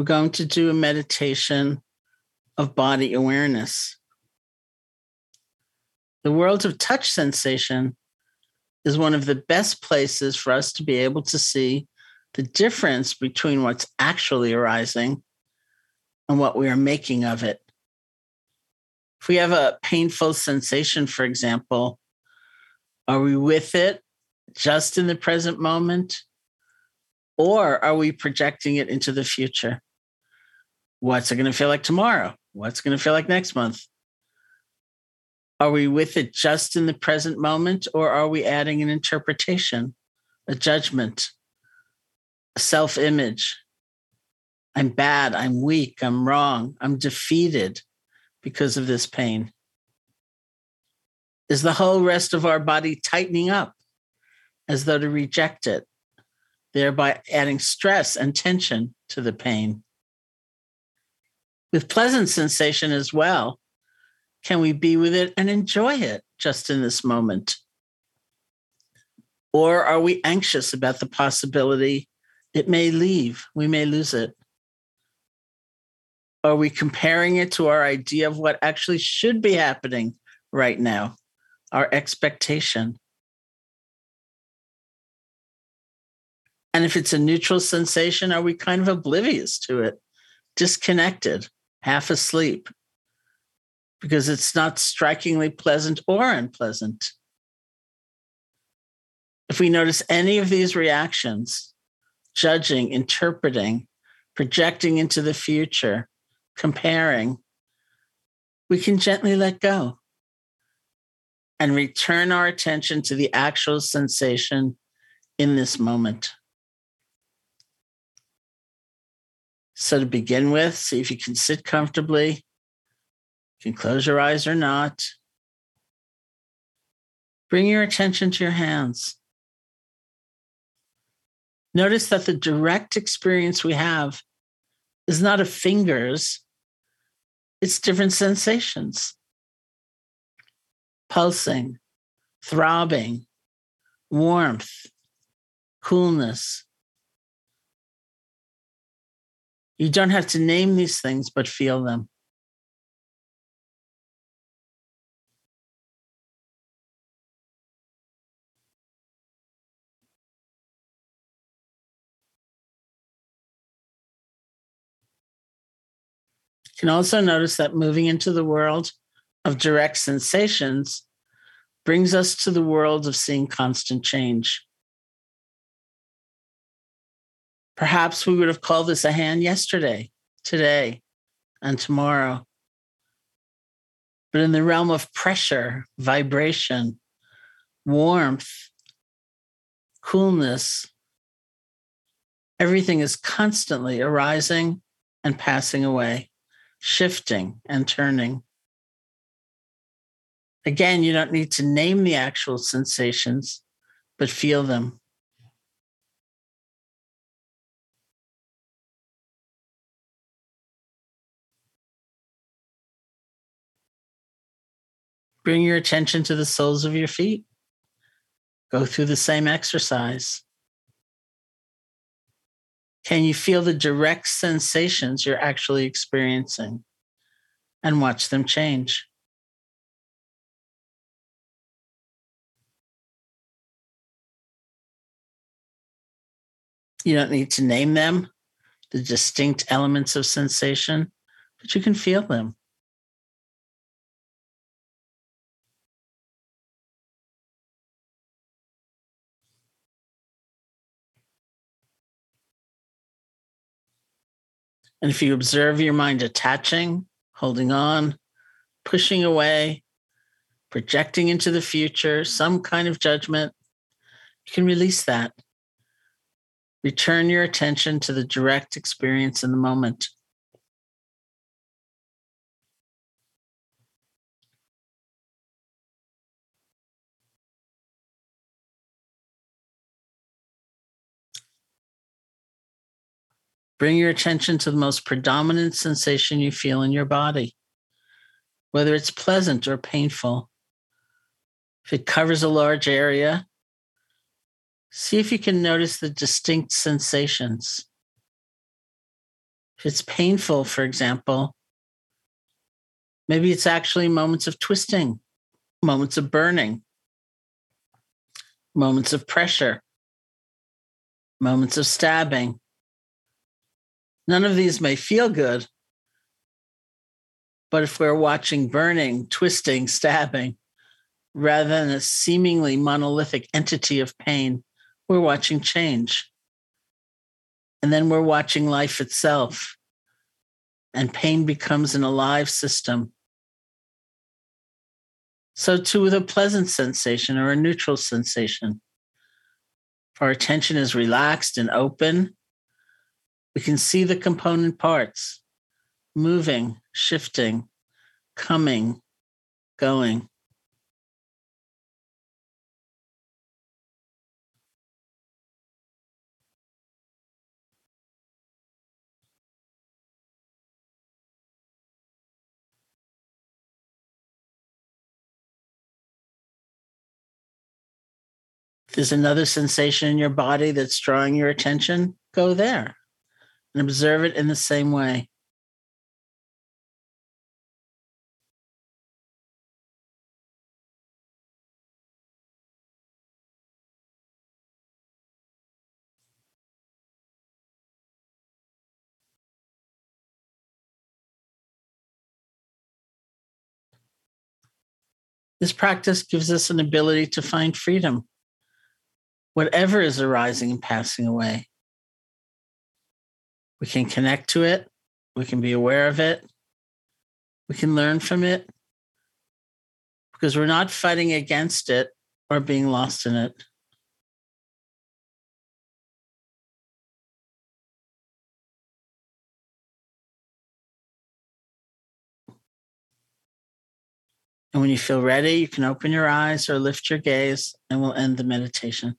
we're going to do a meditation of body awareness. The world of touch sensation is one of the best places for us to be able to see the difference between what's actually arising and what we are making of it. If we have a painful sensation, for example, are we with it just in the present moment? Or are we projecting it into the future? What's it going to feel like tomorrow? What's going to feel like next month? Are we with it just in the present moment, or are we adding an interpretation, a judgment, a self image? I'm bad, I'm weak, I'm wrong, I'm defeated because of this pain. Is the whole rest of our body tightening up as though to reject it, thereby adding stress and tension to the pain? With pleasant sensation as well, can we be with it and enjoy it just in this moment? Or are we anxious about the possibility it may leave, we may lose it? Are we comparing it to our idea of what actually should be happening right now, our expectation? And if it's a neutral sensation, are we kind of oblivious to it, disconnected, half asleep? Because it's not strikingly pleasant or unpleasant. If we notice any of these reactions, judging, interpreting, projecting into the future, comparing, we can gently let go and return our attention to the actual sensation in this moment. So, to begin with, see if you can sit comfortably. You can close your eyes or not. Bring your attention to your hands. Notice that the direct experience we have is not of fingers, it's different sensations pulsing, throbbing, warmth, coolness. You don't have to name these things, but feel them. You can also notice that moving into the world of direct sensations brings us to the world of seeing constant change. Perhaps we would have called this a hand yesterday, today, and tomorrow. But in the realm of pressure, vibration, warmth, coolness, everything is constantly arising and passing away shifting and turning. Again, you don't need to name the actual sensations, but feel them. Bring your attention to the soles of your feet. Go through the same exercise. Can you feel the direct sensations you're actually experiencing and watch them change? You don't need to name them, the distinct elements of sensation, but you can feel them. And if you observe your mind attaching, holding on, pushing away, projecting into the future, some kind of judgment, you can release that. Return your attention to the direct experience in the moment. Bring your attention to the most predominant sensation you feel in your body, whether it's pleasant or painful. If it covers a large area, see if you can notice the distinct sensations. If it's painful, for example, maybe it's actually moments of twisting, moments of burning, moments of pressure, moments of stabbing. None of these may feel good, but if we're watching burning, twisting, stabbing, rather than a seemingly monolithic entity of pain, we're watching change. And then we're watching life itself. And pain becomes an alive system. So, too, with a pleasant sensation or a neutral sensation. If our attention is relaxed and open, we can see the component parts moving, shifting, coming, going. If there's another sensation in your body that's drawing your attention, go there and observe it in the same way. This practice gives us an ability to find freedom whatever is arising and passing away. We can connect to it, we can be aware of it, we can learn from it because we're not fighting against it or being lost in it. And when you feel ready, you can open your eyes or lift your gaze, and we'll end the meditation.